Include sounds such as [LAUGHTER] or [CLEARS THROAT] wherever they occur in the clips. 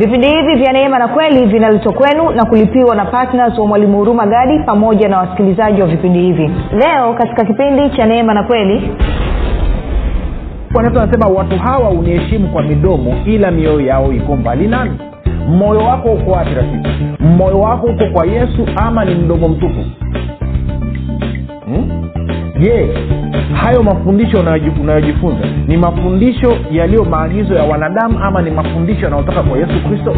vipindi hivi vya neema na kweli vinaletwa kwenu na kulipiwa na ptns wa mwalimu huruma gadi pamoja na wasikilizaji wa vipindi hivi leo katika kipindi cha neema na kweli anasema watu hawa uniheshimu kwa midomo ila mioyo yao iko mbali nami moyo wako uko wapi rafiki moyo wako uko kwa yesu ama ni mdomo mtupu Hmm? je hmm? Hayo mafundisho unayojifunza ni mafundisho yaliyo maagizo ya wanadamu ama ni mafundisho yanayotoka kwa yesu kristo?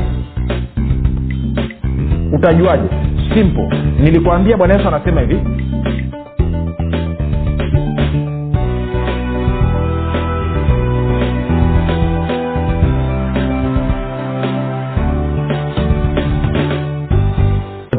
Utajuaje? Simple. Nilikwambia bwana yesu anasema hivi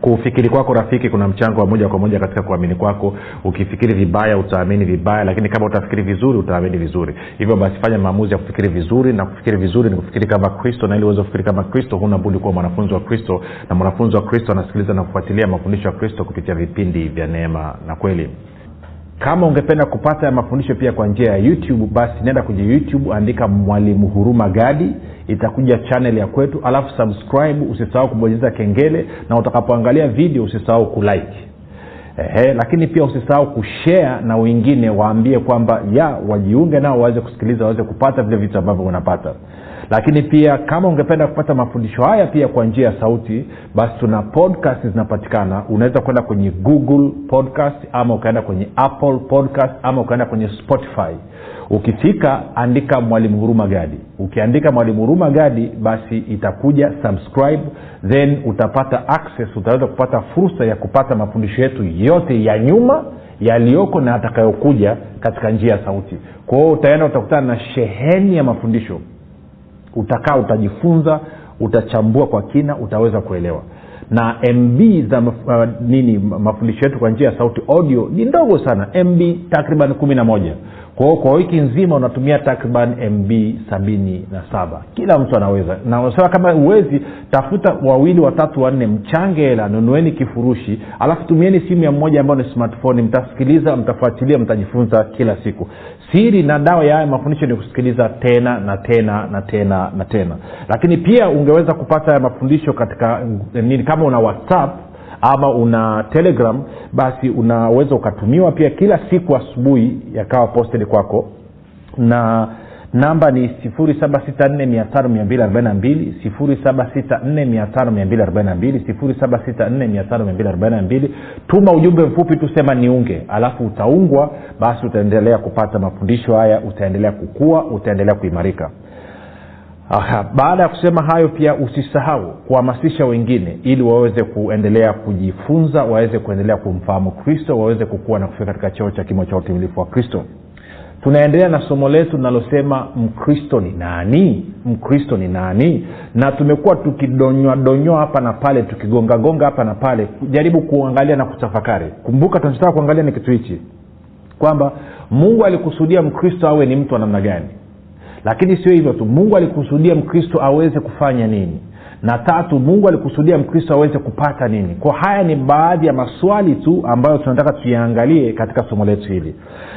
kufikiri kwako rafiki kuna mchango wa moja kwa moja katika kuamini kwako. Ukifikiri vibaya utaamini vibaya lakini kama utafikiri vizuri utaamini vizuri. Hivyo basi fanya maamuzi ya kufikiri vizuri na kufikiri vizuri ni kufikiri kama kristo na ili uweze kufikiri kama kristo huna budi kuwa mwanafunzi wa kristo na mwanafunzi wa kristo anasikiliza na kufuatilia mafundisho ya kristo kupitia vipindi vya neema na kweli. Kama ungependa kupata ya mafundisho pia kwa njia ya youtube basi nenda kwenye youtube andika mwalimu huruma gadi itakuja chanel ya kwetu alafu subscribe usisahau kubonyeza kengele na utakapoangalia video usisahau kulike. Ehe, lakini pia usisahau kushare na wengine waambie kwamba ya wajiunge nao waweze kusikiliza waweze kupata vile vitu ambavyo unapata. Lakini pia kama ungependa kupata mafundisho haya pia kwa njia ya sauti basi tuna podcast zinapatikana. Unaweza kwenda kwenye google podcast ama ukaenda kwenye apple podcast ama ukaenda kwenye spotify ukifika andika mwalimu huruma gadi. Ukiandika mwalimu huruma gadi basi itakuja subscribe then utapata access utaweza kupata fursa ya kupata mafundisho yetu yote ya nyuma yaliyoko na atakayokuja katika njia ya sauti. Kwa utaenda utakutana na sheheni ya mafundisho. Utakaa utajifunza utachambua kwa kina utaweza kuelewa. Na mb za maf, uh, nini mafundisho yetu kwa njia ya sauti audio ni ndogo sana. Mb takriban kumi na moja kwa hiyo kwa wiki nzima unatumia takriban mb sabini na saba. Kila mtu anaweza. Na unasema kama uwezi tafuta wawili watatu wanne mchange hela nunueni kifurushi alafu tumieni simu ya mmoja ambayo ni smartphone mtasikiliza mtafuatilia mtajifunza kila siku. Siri na dawa ya haya mafundisho ni kusikiliza tena na tena na tena na tena. Lakini pia ungeweza kupata haya mafundisho katika nini kama una whatsapp ama una telegram basi unaweza ukatumiwa pia kila siku asubuhi yakawa posted kwako. Na namba ni 7645242 7645242 tuma ujumbe mfupi tu sema niunge alafu utaungwa basi utaendelea kupata mafundisho haya utaendelea kukua utaendelea kuimarika Aha, baada ya kusema hayo pia usisahau kuhamasisha wengine ili waweze kuendelea kujifunza waweze kuendelea kumfahamu kristo waweze kukua na kufika katika cheo cha kimo cha utimilifu wa kristo. Tunaendelea na somo letu linalosema mkristo ni nani? Mkristo ni nani? Na tumekuwa tukidonywadonywa hapa na pale tukigongagonga hapa na pale jaribu kuangalia na kutafakari. Kumbuka tunachotaka kuangalia ni kitu hichi kwamba mungu alikusudia mkristo awe ni mtu wa namna gani lakini sio hivyo tu. Mungu alikusudia mkristo aweze kufanya nini na tatu mungu alikusudia mkristo aweze kupata nini? Kwa haya ni baadhi ya maswali tu ambayo tunataka tuyaangalie katika somo letu hili.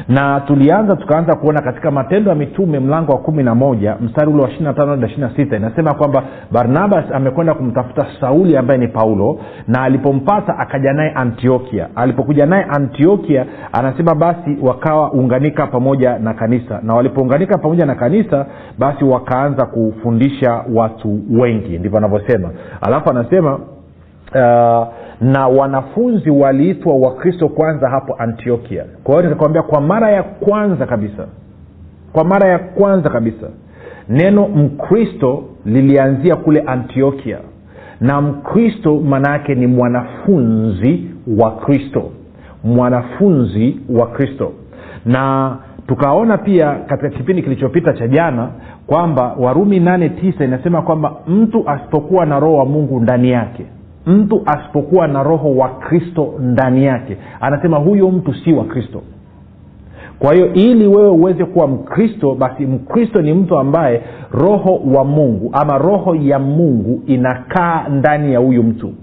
Na tulianza tukaanza kuona katika matendo ya mitume mlango wa kumi na moja mstari ule wa ishiri tano hadi ishiri sita inasema kwamba barnabas amekwenda kumtafuta sauli ambaye ni paulo na alipompata akaja naye antiokia. Alipokuja naye antiokia anasema basi wakawa unganika pamoja na kanisa. Na walipounganika pamoja na kanisa basi wakaanza kufundisha watu wengi. Ndivyo anavyosema. Alafu anasema uh, na wanafunzi waliitwa wakristo kwanza hapo antiokia. Kwa hiyo nikakwambia kwa mara ya kwanza kabisa kwa mara ya kwanza kabisa neno mkristo lilianzia kule antiokia. Na mkristo maana yake ni mwanafunzi wa kristo. Mwanafunzi wa kristo. Na tukaona pia katika kipindi kilichopita cha jana kwamba warumi nane tisa inasema kwamba mtu asipokuwa na roho wa mungu ndani yake mtu asipokuwa na roho wa kristo ndani yake anasema huyo mtu si wa kristo. Kwa hiyo ili wewe uweze kuwa mkristo basi mkristo ni mtu ambaye roho wa mungu ama roho ya mungu inakaa ndani ya huyu mtu.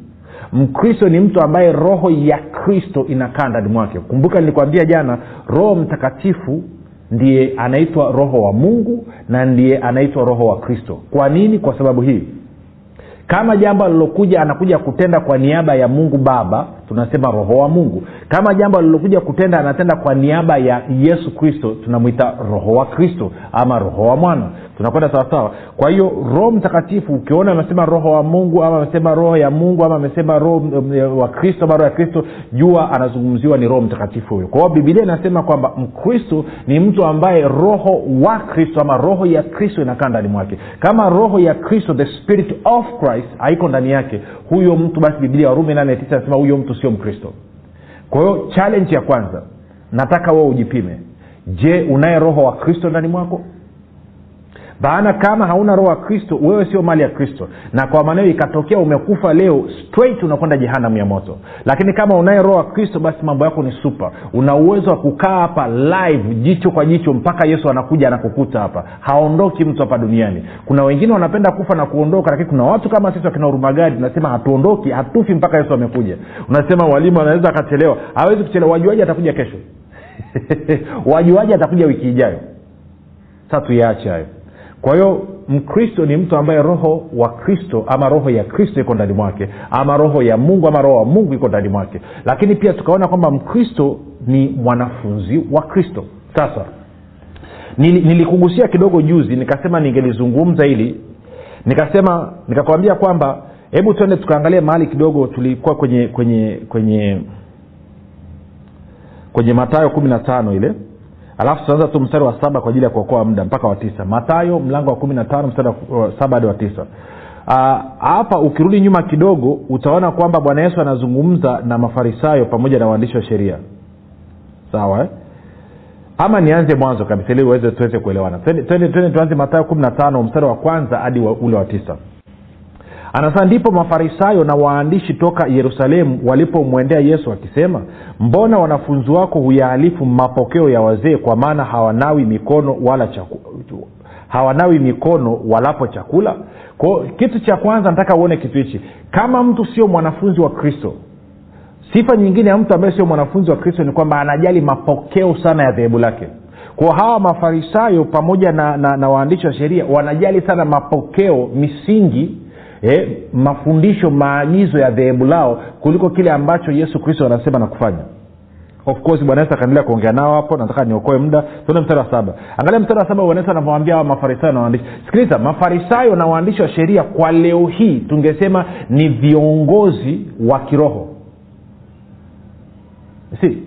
Mkristo ni mtu ambaye roho ya kristo inakaa ndani mwake. Kumbuka nilikwambia jana roho mtakatifu ndiye anaitwa roho wa mungu na ndiye anaitwa roho wa kristo. Kwa nini? Kwa sababu hii. Kama jambo alilokuja anakuja kutenda kwa niaba ya mungu baba tunasema roho wa mungu. Kama jambo alilokuja kutenda anatenda kwa niaba ya yesu kristo tunamwita roho wa kristo ama roho wa mwana. Tunakwenda sawasawa kwa hiyo roho mtakatifu ukiona amesema roho wa mungu ama amesema roho ya mungu ama amesema roho um, wa kristo ama roho ya kristo jua anazungumziwa ni roho mtakatifu huyo. Kwa hiyo bibilia inasema kwamba mkristo ni mtu ambaye roho wa kristo ama roho ya kristo inakaa ndani mwake. Kama roho ya kristo the spirit of christ haiko ndani yake huyo mtu basi bibilia warumi nane tisa anasema huyo mtu sio mkristo. Kwa hiyo challenge ya kwanza nataka wewe ujipime. Je unaye roho wa kristo ndani mwako maana kama hauna roho wa kristo wewe sio mali ya kristo. Na kwa maneo ikatokea umekufa leo straight unakwenda jehanamu ya moto. Lakini kama unaye roho wa kristo basi mambo yako ni super. Una uwezo wa kukaa hapa live jicho kwa jicho mpaka yesu anakuja anakukuta hapa. Haondoki mtu hapa duniani. Kuna wengine wanapenda kufa na kuondoka lakini kuna watu kama sisi wakina urumagadi unasema hatuondoki hatufi mpaka yesu amekuja. Unasema walimu anaweza akachelewa hawezi kuchelewa. Wajuaji atakuja kesho? [LAUGHS] Wajuaji atakuja wiki ijayo? Sa tuyaache hayo kwa hiyo mkristo ni mtu ambaye roho wa kristo ama roho ya kristo iko ndani mwake ama roho ya mungu ama roho wa mungu iko ndani mwake. Lakini pia tukaona kwamba mkristo ni mwanafunzi wa kristo. Sasa nilikugusia kidogo juzi nikasema ningelizungumza hili nikasema nikakwambia kwamba hebu twende tukaangalia mahali kidogo tulikuwa kwenye kwenye kwenye kwenye matayo kumi na tano ile alafu tutaanza tu mstari wa saba kwa ajili ya kuokoa muda mpaka wa tisa. Matayo mlango wa kumi na tano mstari wa saba hadi wa tisa. Hapa uh, ukirudi nyuma kidogo utaona kwamba bwana yesu anazungumza na mafarisayo pamoja na waandishi wa sheria. Sawa eh? ama nianze mwanzo kabisa ili uweze tuweze kuelewana. Twende tuanze matayo kumi na tano mstari wa kwanza hadi ule wa tisa anasema ndipo mafarisayo na waandishi toka yerusalemu walipomwendea yesu akisema mbona wanafunzi wako huyaalifu mapokeo ya wazee kwa maana hawanawi mikono wala chaku, hawanawi mikono walapo chakula kwao kitu cha kwanza nataka uone kitu hichi. Kama mtu sio mwanafunzi wa kristo sifa nyingine ya mtu ambaye sio mwanafunzi wa kristo ni kwamba anajali mapokeo sana ya dhehebu lake. Kwa hawa mafarisayo pamoja na, na, na waandishi wa sheria wanajali sana mapokeo misingi eh, mafundisho maagizo ya dhehebu lao kuliko kile ambacho yesu kristo anasema na kufanya. Of course bwana yesu akaendelea kuongea nao hapo nataka niokoe muda. Tuende mstari wa saba. Angalia mstari wa saba bwana yesu anavyowambia hawa mafarisayo na waandishi. Sikiliza mafarisayo na waandishi wa sheria kwa leo hii tungesema ni viongozi wa kiroho. Si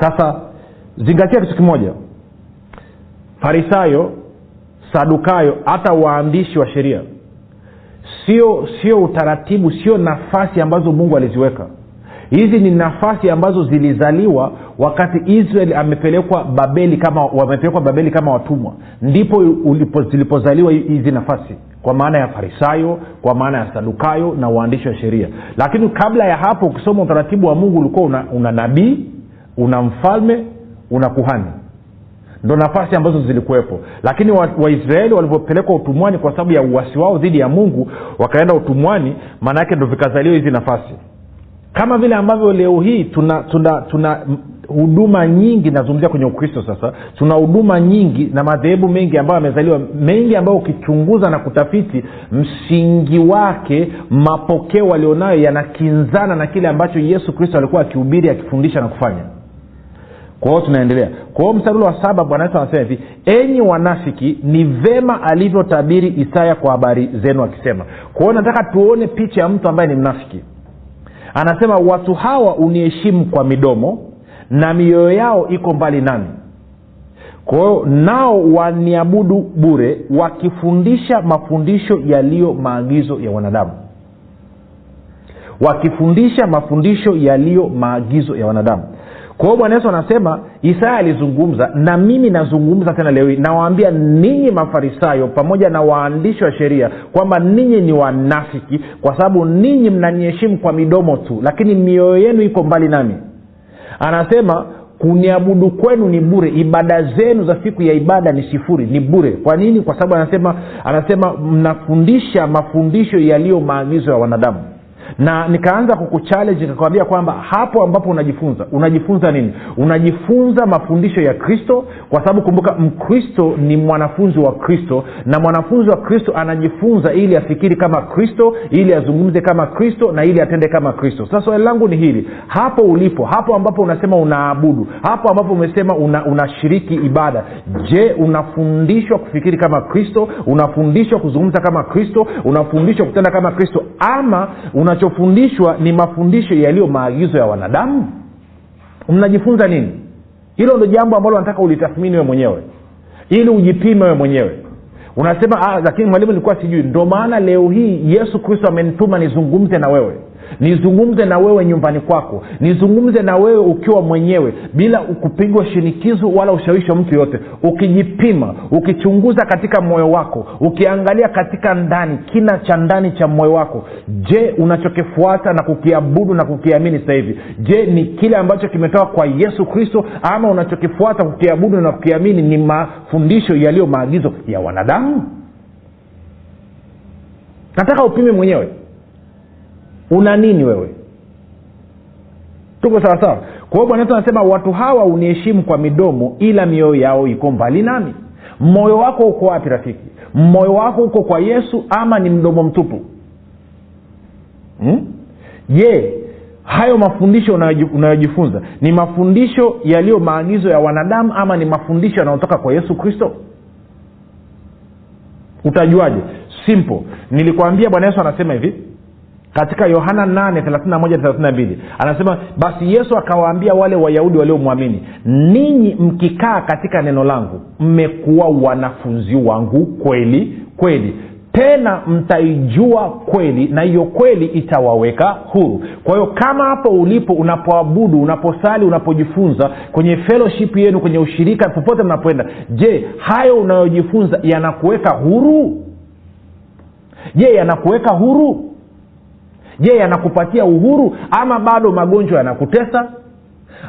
sasa zingatia kitu kimoja. Farisayo sadukayo hata waandishi wa sheria sio sio utaratibu sio nafasi ambazo mungu aliziweka. Hizi ni nafasi ambazo zilizaliwa wakati israeli amepelekwa babeli kama wamepelekwa babeli kama watumwa. Ndipo zilipozaliwa hizi nafasi kwa maana ya farisayo kwa maana ya sadukayo na uandishi wa sheria. Lakini kabla ya hapo ukisoma utaratibu wa mungu ulikuwa una, una nabii una mfalme una kuhani ndo nafasi ambazo zilikuwepo. Lakini waisraeli wa walivyopelekwa utumwani kwa sababu ya uwasi wao dhidi ya mungu wakaenda utumwani maana yake ndo vikazaliwa hizi nafasi. Kama vile ambavyo leo hii tuna tuna tuna huduma nyingi nazungumzia kwenye ukristo sasa tuna huduma nyingi na madhehebu mengi ambayo yamezaliwa mengi ambayo ukichunguza na kutafiti msingi wake mapokeo walionayo yanakinzana na kile ambacho yesu kristo alikuwa akihubiri akifundisha na kufanya kwa hiyo tunaendelea. Kwa hiyo mstari wa saba bwana yesu anasema hivi enyi wanafiki ni vema alivyotabiri isaya kwa habari zenu akisema. Kwa hiyo nataka tuone picha ya mtu ambaye ni mnafiki. Anasema watu hawa uniheshimu kwa midomo na mioyo yao iko mbali nami. Kwa hiyo nao waniabudu bure wakifundisha mafundisho yaliyo maagizo ya wanadamu. Wakifundisha mafundisho yaliyo maagizo ya wanadamu kwa hiyo bwana yesu anasema isaya alizungumza na mimi nazungumza tena leo hii. Nawaambia ninyi mafarisayo pamoja na waandishi wa sheria kwamba ninyi ni wanafiki kwa sababu ninyi mnaniheshimu kwa midomo tu lakini mioyo yenu iko mbali nami. Anasema kuniabudu kwenu ni bure ibada zenu za siku ya ibada ni sifuri ni bure. Kwa nini? Kwa sababu anasema anasema mnafundisha mafundisho yaliyo maagizo ya wanadamu na nikaanza kukuchallenge nikakwambia kwamba hapo ambapo unajifunza unajifunza nini? Unajifunza mafundisho ya kristo kwa sababu kumbuka mkristo ni mwanafunzi wa kristo na mwanafunzi wa kristo anajifunza ili afikiri kama kristo ili azungumze kama kristo na ili atende kama kristo. Sasa swali langu ni hili hapo ulipo hapo ambapo unasema unaabudu hapo ambapo umesema unashiriki una ibada je unafundishwa kufikiri kama kristo unafundishwa kuzungumza kama kristo unafundishwa kutenda kama kristo ama unachofundishwa ni mafundisho yaliyo maagizo ya wanadamu? Mnajifunza nini? Hilo ndo jambo ambalo nataka ulitathmini we mwenyewe ili ujipime we mwenyewe. Unasema ah, lakini mwalimu nilikuwa sijui. Ndo maana leo hii yesu kristo amenituma nizungumze na wewe nizungumze na wewe nyumbani kwako. Nizungumze na wewe ukiwa mwenyewe bila kupigwa shinikizo wala ushawishi wa mtu yoyote. Ukijipima ukichunguza katika moyo wako ukiangalia katika ndani kina cha ndani cha moyo wako. Je unachokifuata na kukiabudu na kukiamini sasa hivi? Je ni kile ambacho kimetoka kwa yesu kristo ama unachokifuata kukiabudu na kukiamini ni mafundisho yaliyo maagizo ya wanadamu? Nataka upime mwenyewe una nini wewe? Tuko sawasawa kwa hiyo bwana yesu anasema watu hawa uniheshimu kwa midomo ila mioyo yao iko mbali nami. Moyo wako uko wapi rafiki? Moyo wako uko kwa yesu ama ni mdomo mtupu? Je hmm? hayo mafundisho unayojifunza ni mafundisho yaliyo maagizo ya wanadamu ama ni mafundisho yanayotoka kwa yesu kristo? Utajuaje? Simple. Nilikwambia bwana yesu anasema hivi katika yohana 8 anasema basi yesu akawaambia wale wayahudi waliomwamini ninyi mkikaa katika neno langu mmekuwa wanafunzi wangu kweli kweli. Tena mtaijua kweli na hiyo kweli itawaweka huru. Kwa hiyo kama hapo ulipo unapoabudu unaposali unapojifunza kwenye fellowship yenu kwenye ushirika popote mnapoenda je hayo unayojifunza yanakuweka huru? Je yanakuweka huru je yanakupatia uhuru ama bado magonjwa yanakutesa?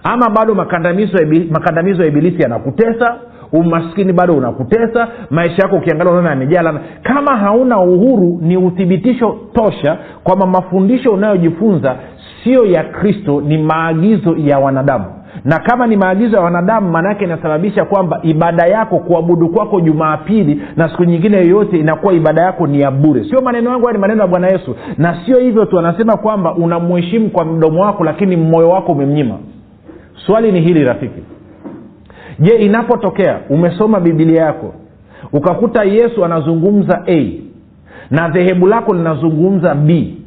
Ama bado makandamizo ya ibilisi, yanakutesa? Umaskini bado unakutesa? Maisha yako ukiangalia unaona yamejaa kama hauna uhuru ni uthibitisho tosha kwamba mafundisho unayojifunza sio ya kristo ni maagizo ya wanadamu na kama ni maagizo ya wanadamu maanaake inasababisha kwamba ibada yako kuabudu kwako jumaapili na siku nyingine yoyote inakuwa ibada yako ni ya bure. Sio maneno yangu ni maneno ya bwana yesu. Na sio hivyo tu anasema kwamba unamuheshimu kwa mdomo wako lakini moyo wako umemnyima. Swali ni hili rafiki. Je inapotokea umesoma bibilia yako ukakuta yesu anazungumza a na dhehebu lako linazungumza b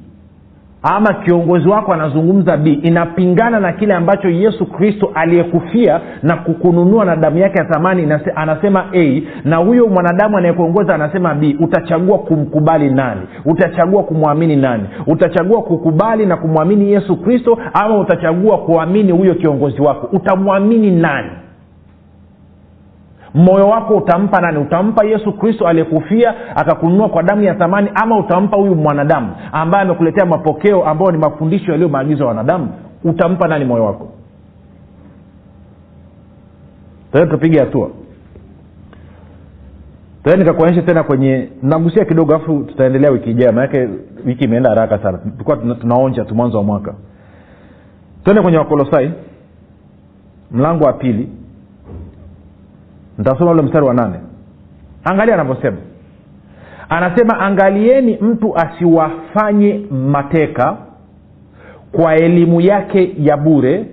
ama kiongozi wako anazungumza b inapingana na kile ambacho yesu kristo aliyekufia na kukununua na damu yake ya thamani anasema a na huyo mwanadamu anayekuongoza anasema b utachagua kumkubali nani? Utachagua kumwamini nani? Utachagua kukubali na kumwamini yesu kristo ama utachagua kuamini huyo kiongozi wako? Utamwamini nani moyo wako utampa nani? Utampa yesu kristo aliyekufia akakununua kwa damu ya thamani ama utampa huyu mwanadamu ambaye amekuletea mapokeo ambayo ni mafundisho yaliyo maagizo ya wanadamu? Utampa nani moyo wako? Tee tupige hatua. Tee nikakuonyesha tena kwenye nagusia kidogo afu tutaendelea wiki ijayo maanake wiki imeenda haraka sana. Tulikuwa tunaonja tu mwanzo wa mwaka. Twende kwenye wakolosai mlango wa pili ntasoma ule mstari wa nane. Angalia anavyosema. Anasema angalieni mtu asiwafanye mateka kwa elimu yake ya bure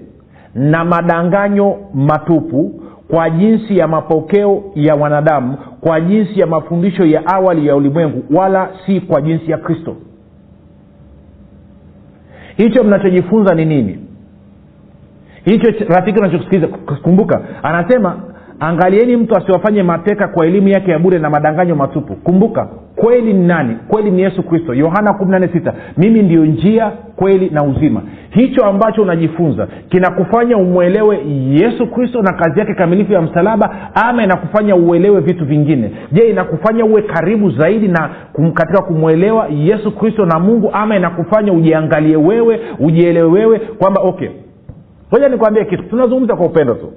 na madanganyo matupu kwa jinsi ya mapokeo ya wanadamu kwa jinsi ya mafundisho ya awali ya ulimwengu wala si kwa jinsi ya kristo. Hicho mnachojifunza ni nini? Hicho rafiki unachosikiliza kumbuka anasema angalieni mtu asiwafanye mateka kwa elimu yake ya bure na madanganyo matupu. Kumbuka kweli ni nani? Kweli ni yesu kristo. Yohana 146 mimi ndiyo njia kweli na uzima. Hicho ambacho unajifunza kinakufanya umwelewe yesu kristo na kazi yake kamilifu ya msalaba ama inakufanya uelewe vitu vingine? Je inakufanya uwe karibu zaidi na kum, katika kumwelewa yesu kristo na mungu ama inakufanya ujiangalie wewe ujielewe wewe kwamba okay. Ngoja nikwambie kitu. Tunazungumza kwa upendo tu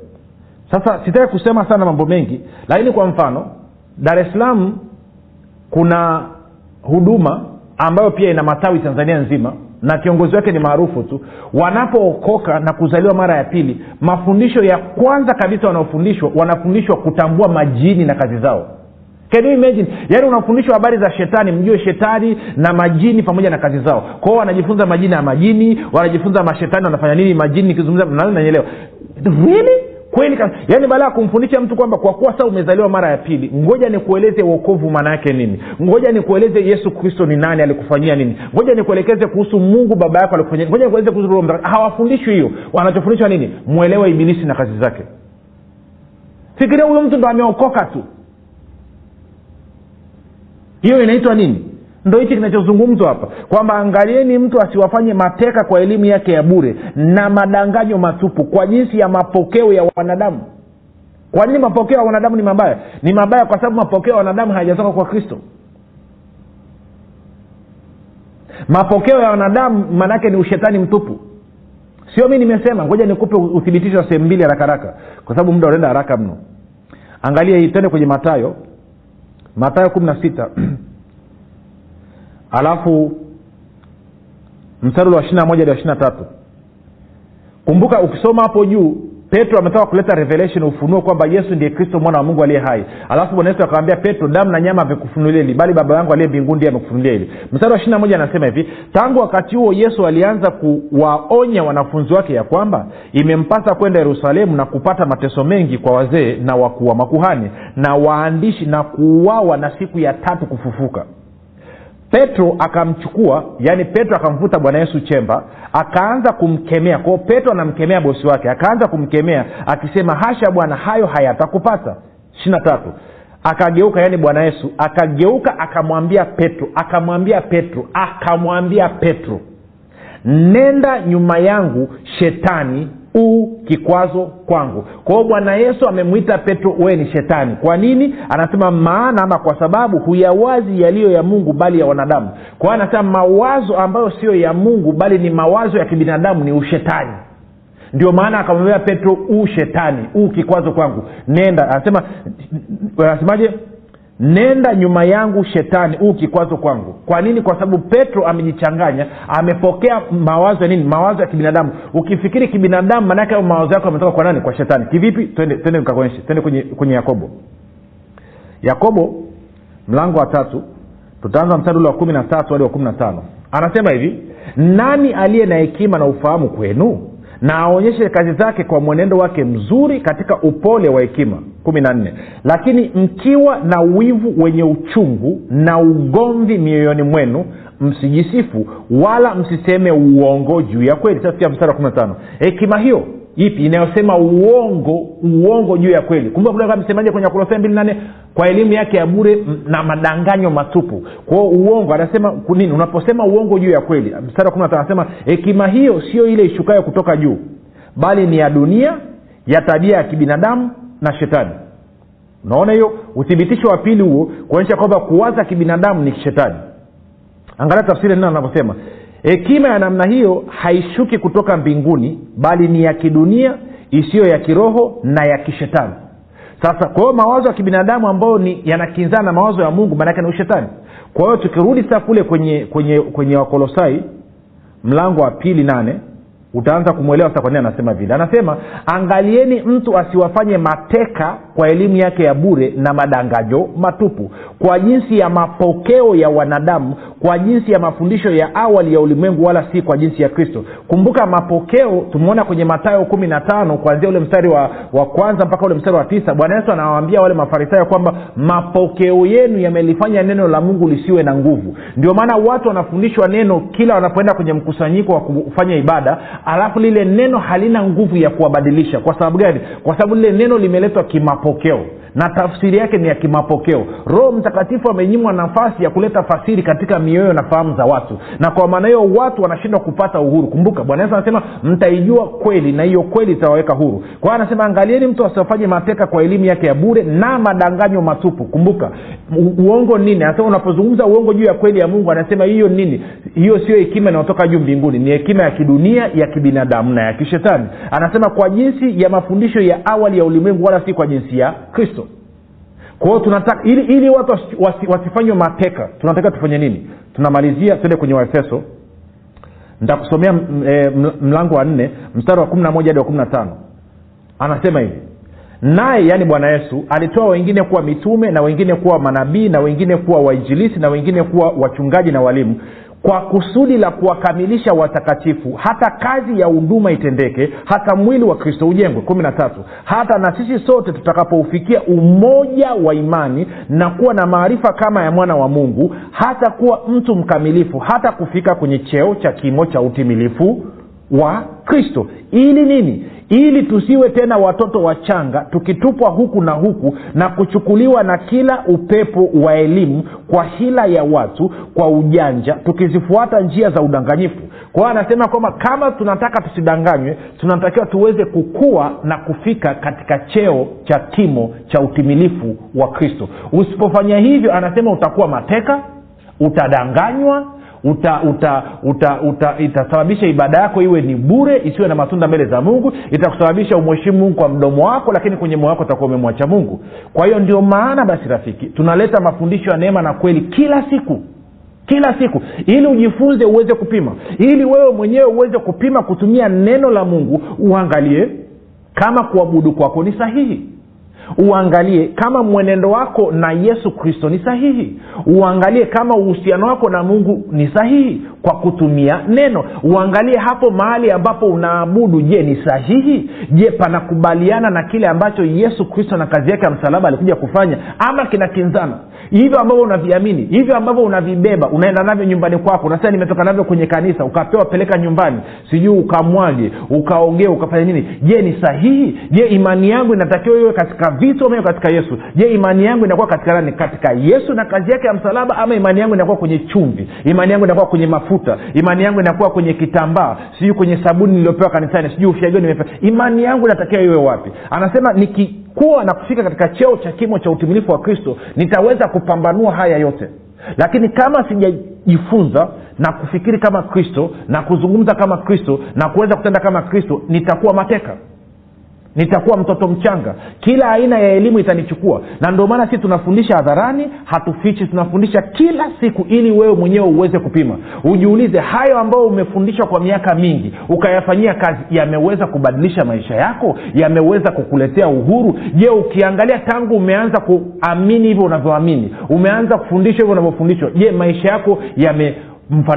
sasa sitaki kusema sana mambo mengi lakini kwa mfano dar es salaam kuna huduma ambayo pia ina matawi tanzania nzima na kiongozi wake ni maarufu tu wanapookoka na kuzaliwa mara ya pili mafundisho ya kwanza kabisa wanaofundishwa wanafundishwa kutambua majini na kazi zao Can you imagine yaani unafundishwa habari za shetani mjue shetani na majini pamoja na kazi zao kwao wanajifunza majina ya majini wanajifunza mashetani wanafanya nini majini nikizungumza nanyelewa really kweli yaani baada ya kumfundisha mtu kwamba kwa kuwa saa umezaliwa mara ya pili ngoja nikueleze uokovu maana yake nini? Ngoja nikueleze yesu kristo ni nani alikufanyia nini? Ngoja nikuelekeze kuhusu mungu baba yako alikufanyia ngoja nikueleze kuhusu roho mtakatifu. Hawafundishwi hiyo. Wanachofundishwa nini? Mwelewe ibilisi na kazi zake. Fikiria huyo mtu ndo ameokoka tu. Hiyo inaitwa nini ndo hichi kinachozungumzwa hapa kwamba angalieni mtu asiwafanye mateka kwa elimu yake ya bure na madanganyo matupu kwa jinsi ya mapokeo ya wanadamu. Kwa nini mapokeo ya wanadamu ni mabaya? Ni mabaya kwa sababu mapokeo ya wanadamu hayajatoka kwa kristo. Mapokeo ya wanadamu maanaake ni ushetani mtupu. Sio mi nimesema ngoja nikupe uthibitisho wa sehemu mbili haraka haraka kwa sababu muda unaenda haraka mno. Angalia hii tende kwenye matayo matayo kumi na sita [CLEARS THROAT] alafu mstari wa ishiri na moja hadi wa ishiri na tatu. Kumbuka ukisoma hapo juu petro ametoka kuleta revelation ufunuo kwamba yesu ndiye kristo mwana wa mungu aliye hai. Alafu bwana yesu akamwambia petro damu na nyama amekufunulia hili bali baba yangu aliye mbinguni ndiye amekufunulia hili. Mstari wa ishiri moja anasema hivi tangu wakati huo yesu alianza kuwaonya wanafunzi wake ya kwamba imempasa kwenda yerusalemu na kupata mateso mengi kwa wazee na wakuu wa makuhani na waandishi na kuuawa na siku ya tatu kufufuka petro akamchukua yaani petro akamvuta bwana yesu chemba akaanza kumkemea. Kwao petro anamkemea bosi wake akaanza kumkemea akisema hasha bwana hayo hayatakupata ishiri tatu. Akageuka yaani bwana yesu akageuka akamwambia petro akamwambia petro akamwambia petro nenda nyuma yangu shetani u kikwazo kwangu. Kwa hiyo bwana yesu amemwita petro wewe ni shetani. Kwa nini? Anasema maana ama kwa sababu huyawazi yaliyo ya mungu bali ya wanadamu. Kwa hiyo anasema mawazo ambayo sio ya mungu bali ni mawazo ya kibinadamu ni ushetani. Ndio maana akamwambia petro u shetani u kikwazo kwangu. Nenda anasema anasemaje nenda nyuma yangu shetani. Huu kikwazo kwangu. Kwa nini? Kwa sababu petro amejichanganya amepokea mawazo ya nini? Mawazo ya kibinadamu. Ukifikiri kibinadamu maanaake mawazo yako ametoka kwa nani? Kwa shetani. Kivipi? Twende twende nikakuonyeshe. Twende kwenye, kwenye yakobo. Yakobo mlango wa tatu. Tutaanza mstari ule wa kumi na tatu hadi wa kumi na tano. Anasema hivi nani aliye na hekima na ufahamu kwenu? Na aonyeshe kazi zake kwa mwenendo wake mzuri katika upole wa hekima kumi na nne. Lakini mkiwa na wivu wenye uchungu na ugomvi mioyoni mwenu msijisifu wala msiseme uongo juu ya kweli. Sasa mstari wa kumi na tano. Hekima hiyo ipi? Inayosema uongo uongo juu ya kweli. Kumbuka msemaji kwenye kolosai mbili nane? Kwa elimu yake ya bure na madanganyo matupu. Kwao uongo anasema nini? Unaposema uongo juu ya kweli. Mstari wa kumi na tano anasema hekima hiyo sio ile ishukayo kutoka juu bali ni ya dunia ya tabia ya kibinadamu na shetani. Unaona hiyo? Uthibitisho wa pili huo kuonyesha kwamba kuwaza kibinadamu ni shetani angalia tafsiri neno anavyosema hekima ya namna hiyo haishuki kutoka mbinguni bali ni ya kidunia isiyo ya kiroho na ya kishetani. Sasa kwa hiyo mawazo ya kibinadamu ambayo yanakinzana na mawazo ya mungu maanake ni ushetani. Kwa hiyo tukirudi sasa kule kwenye kwenye kwenye wakolosai mlango wa pili nane utaanza kumwelewa sasa kwa nini anasema vile. Anasema angalieni mtu asiwafanye mateka kwa elimu yake ya bure na madangajo matupu. Kwa jinsi ya mapokeo ya wanadamu kwa jinsi ya mafundisho ya awali ya ulimwengu wala si kwa jinsi ya kristo. Kumbuka mapokeo tumeona kwenye matayo kumi na tano kuanzia ule mstari wa, wa kwanza mpaka ule mstari wa tisa bwana yesu anawaambia wale mafarisayo kwamba mapokeo yenu yamelifanya neno la mungu lisiwe na nguvu. Ndio maana watu wanafundishwa neno kila wanapoenda kwenye mkusanyiko wa kufanya ibada alafu lile neno halina nguvu ya kuwabadilisha. Kwa sababu gani? Kwa sababu lile neno limeletwa kimapokeo na tafsiri yake ni ya kimapokeo. Roho mtakatifu amenyimwa nafasi ya kuleta fasiri katika mioyo na fahamu za watu. Na kwa maana hiyo watu wanashindwa kupata uhuru. Kumbuka bwana yesu anasema mtaijua kweli na hiyo kweli itawaweka huru. Kwa hiyo anasema angalieni mtu asiwafanye mateka kwa elimu yake ya bure na madanganyo matupu. Kumbuka u- uongo nini? Anasema unapozungumza uongo juu ya kweli ya mungu anasema hiyo nini? Hiyo sio hekima inayotoka juu mbinguni. Ni hekima ya kidunia ya kibinadamu na ya kishetani. Anasema kwa jinsi ya mafundisho ya awali ya ulimwengu wala si kwa jinsi ya kristo kwa tunataka ili, ili watu wasi- wasifanywe mateka tunataka tufanye nini? Tunamalizia tuende kwenye waefeso. Nitakusomea e, mlango wa nne mstari wa kumi na moja hadi wa kumi na tano. Anasema hivi. Naye yaani bwana yesu alitoa wengine kuwa mitume na wengine kuwa manabii na wengine kuwa wainjilisi na wengine kuwa wachungaji na walimu kwa kusudi la kuwakamilisha watakatifu hata kazi ya huduma itendeke hata mwili wa kristo ujengwe. Kumi na tatu hata na sisi sote tutakapoufikia umoja wa imani na kuwa na maarifa kama ya mwana wa mungu hata kuwa mtu mkamilifu hata kufika kwenye cheo cha kimo cha utimilifu wa kristo. Ili nini? Ili tusiwe tena watoto wachanga tukitupwa huku na huku na kuchukuliwa na kila upepo wa elimu kwa hila ya watu kwa ujanja tukizifuata njia za udanganyifu. Kwa hiyo anasema kwamba kama tunataka tusidanganywe tunatakiwa tuweze kukua na kufika katika cheo cha kimo cha utimilifu wa kristo. Usipofanya hivyo anasema utakuwa mateka utadanganywa uta, uta, uta, uta, itasababisha ibada yako iwe ni bure isiwe na matunda mbele za mungu. Itakusababisha umheshimu mungu kwa mdomo wako lakini kwenye moyo wako utakuwa umemwacha mungu. Kwa hiyo ndio maana basi rafiki tunaleta mafundisho ya neema na kweli kila siku. Kila siku. Ili ujifunze uweze kupima. Ili wewe mwenyewe uweze kupima kutumia neno la mungu uangalie kama kuabudu kwako ni sahihi uangalie kama mwenendo wako na yesu kristo ni sahihi. Uangalie kama uhusiano wako na mungu ni sahihi kwa kutumia neno. Uangalie hapo mahali ambapo unaabudu. Je ni sahihi? Je panakubaliana na kile ambacho yesu kristo na kazi yake ya msalaba alikuja kufanya? Ama kinakinzana hivyo ambavyo unaviamini hivyo ambavyo unavibeba unaenda navyo nyumbani kwako unasema nimetoka navyo kwenye kanisa ukapewa peleka nyumbani. Sijui ukamwage ukaogee ukafanya nini. Je ni sahihi? Je imani yangu inatakiwa iwe katika vitu ama katika yesu. Je imani yangu inakuwa katika nani? Katika yesu na kazi yake ya msalaba ama imani yangu inakuwa kwenye chumvi? Imani yangu inakuwa kwenye mafuta? Imani yangu inakuwa kwenye kitambaa? Sijui kwenye sabuni niliopewa kanisani? Sijui ufyagio nimepewa imani yangu inatakiwa iwe wapi? Anasema nikikuwa na kufika katika cheo cha kimo cha utimilifu wa kristo nitaweza kupambanua haya yote. Lakini kama sijajifunza na kufikiri kama kristo na kuzungumza kama kristo na kuweza kutenda kama kristo nitakuwa mateka nitakuwa mtoto mchanga. Kila aina ya elimu itanichukua. Na ndio maana sisi tunafundisha hadharani hatufichi tunafundisha kila siku ili wewe mwenyewe uweze kupima. Ujiulize hayo ambayo umefundishwa kwa miaka mingi ukayafanyia kazi yameweza kubadilisha maisha yako? Yameweza kukuletea uhuru? Je ukiangalia tangu umeanza kuamini hivyo unavyoamini umeanza kufundishwa hivyo unavyofundishwa je maisha yako yame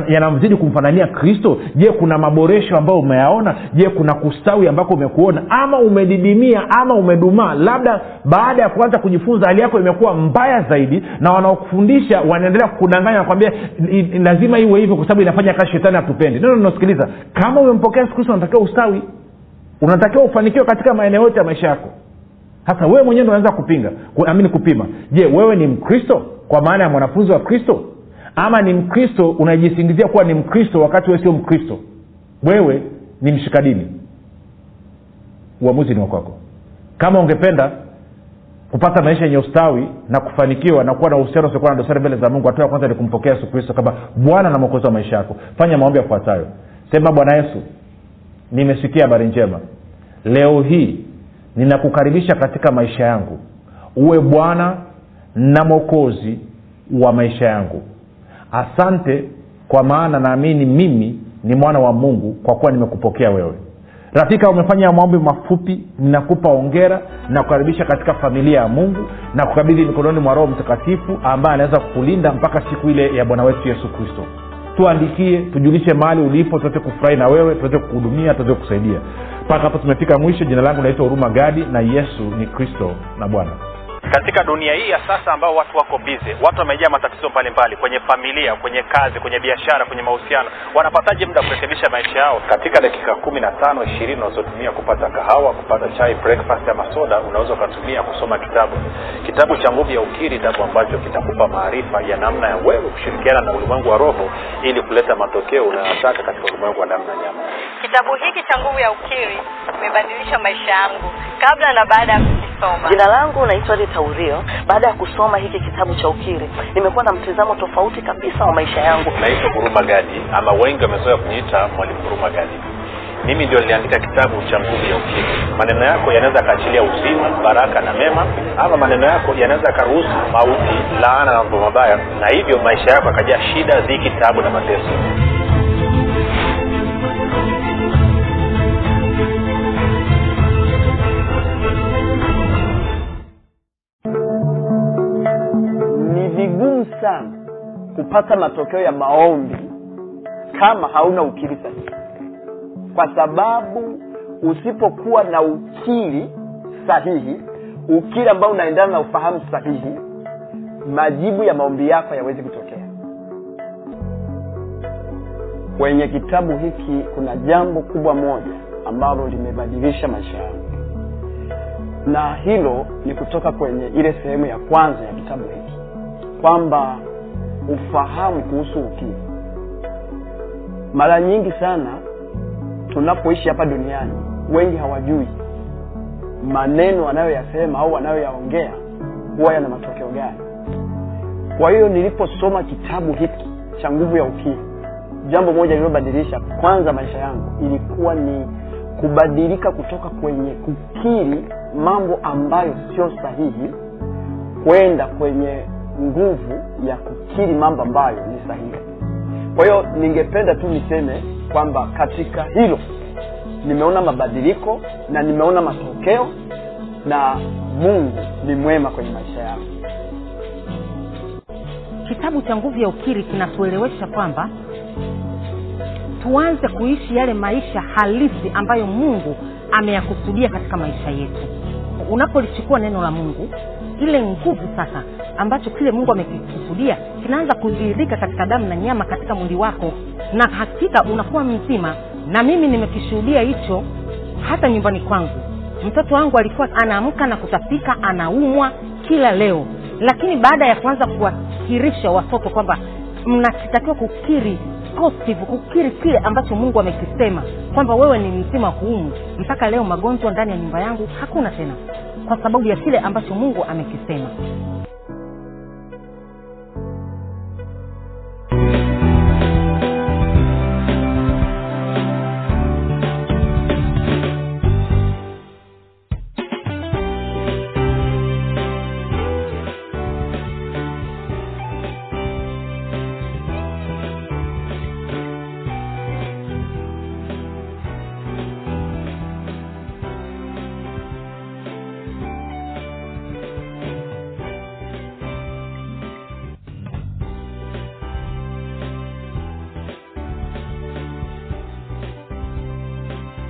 yanamzidi kumfanania kristo? Je kuna maboresho ambayo umeyaona? Je kuna kustawi ambako umekuona? Ama umedidimia ama umedumaa? Labda baada ya kuanza kujifunza hali yako imekuwa mbaya zaidi na wanaokufundisha wanaendelea kukudanganya nakwambia lazima iwe hivyo kwa sababu inafanya kazi shetani atupendi neno linasikiliza kama umempokea yesu kristo unatakiwa ustawi. Unatakiwa ufanikiwe katika maeneo yote ya maisha yako. Sasa wewe mwenyewe ndo unaanza kupinga amini kupima. Je wewe ni mkristo? Kwa maana ya mwanafunzi wa kristo ama ni mkristo unajisingizia kuwa ni mkristo wakati wewe sio mkristo. Wewe ni mshika dini. Uamuzi ni wakwako kama ungependa kupata maisha yenye ustawi na kufanikiwa na kuwa na uhusiano usiokuwa na dosari mbele za mungu hatua ya kwanza ni kumpokea yesu kristo kama bwana na mwokozi wa maisha yako. Fanya maombi yafuatayo. Sema bwana yesu nimesikia habari njema. Leo hii ninakukaribisha katika maisha yangu. Uwe bwana na mwokozi wa maisha yangu asante kwa maana naamini mimi ni mwana wa mungu kwa kuwa nimekupokea wewe. Rafika umefanya maombi mafupi ninakupa ongera nakukaribisha katika familia ya mungu na kukabidhi mikononi mwa roho mtakatifu ambaye anaweza kukulinda mpaka siku ile ya bwana wetu yesu kristo. Tuandikie tujulishe mahali ulipo tuweze kufurahi na wewe tuweze kuhudumia tuweze kusaidia mpaka hapo tumefika mwisho. Jina langu naitwa huruma gadi na yesu ni kristo na bwana katika dunia hii ya sasa ambao watu wako bize watu wamejaa matatizo mbalimbali kwenye familia kwenye kazi kwenye biashara kwenye mahusiano wanapataje muda wa kurekebisha maisha yao? Katika dakika kumi na tano ishirini unazotumia kupata kahawa kupata chai breakfast ama soda unaweza ukatumia kusoma kitabu. Kitabu cha nguvu ya ukiri kitabu ambacho kitakupa maarifa ya namna ya wewe kushirikiana na ulimwengu wa roho ili kuleta matokeo unayotaka katika ulimwengu wa damu na nyama. Kitabu hiki cha Nguvu ya Ukiri imebadilisha maisha yangu. Kabla na baada ya kukisoma. Jina langu naitwa Rita Urio. Baada ya kusoma hiki kitabu cha Ukiri, nimekuwa na mtizamo tofauti kabisa wa maisha yangu. naitwa huruma gadi ama wengi wamezoea kuniita mwalimu huruma gadi mimi ndio niliandika kitabu cha nguvu ya ukiri maneno yako yanaweza yakaachilia uzima baraka na mema ama maneno yako yanaweza yakaruhusu mauti laana na mambo mabaya na hivyo maisha yako yakajaa shida dhiki tabu na mateso sana kupata matokeo ya maombi kama hauna ukiri sahihi. Kwa sababu usipokuwa na ukiri sahihi ukiri ambao unaendana na ufahamu sahihi majibu ya maombi yako yawezi kutokea. Kwenye kitabu hiki kuna jambo kubwa moja ambalo limebadilisha maisha yangu. Na hilo ni kutoka kwenye ile sehemu ya kwanza ya kitabu hiki kwamba ufahamu kuhusu ukimwi. Mara nyingi sana tunapoishi hapa duniani wengi hawajui maneno wanayoyasema au wanayoyaongea huwa yana matokeo gani. Kwa hiyo niliposoma kitabu hiki cha nguvu ya ukimwi jambo moja lililobadilisha kwanza maisha yangu ilikuwa ni kubadilika kutoka kwenye kukiri mambo ambayo sio sahihi kwenda kwenye nguvu ya kukiri mambo ambayo ni sahihi. Kwa hiyo ningependa tu niseme kwamba katika hilo nimeona mabadiliko na nimeona matokeo na mungu ni mwema kwenye maisha yao kitabu cha nguvu ya ukiri kinatuelewesha kwamba tuanze kuishi yale maisha halisi ambayo mungu ameyakusudia katika maisha yetu. Unapolichukua neno la mungu ile nguvu sasa ambacho kile mungu amekikusudia kinaanza kudhihirika katika damu na nyama katika mwili wako. Na hakika unakuwa mzima. Na mimi nimekishuhudia hicho hata nyumbani kwangu. Mtoto wangu alikuwa anaamka na kutapika anaumwa kila leo. Lakini baada ya kuanza kuwakirisha watoto kwamba mnatakiwa kukiri positive kukiri kile ambacho mungu amekisema kwamba wewe ni mzima huumu mpaka leo magonjwa ndani ya nyumba yangu hakuna tena kwa sababu ya kile ambacho mungu amekisema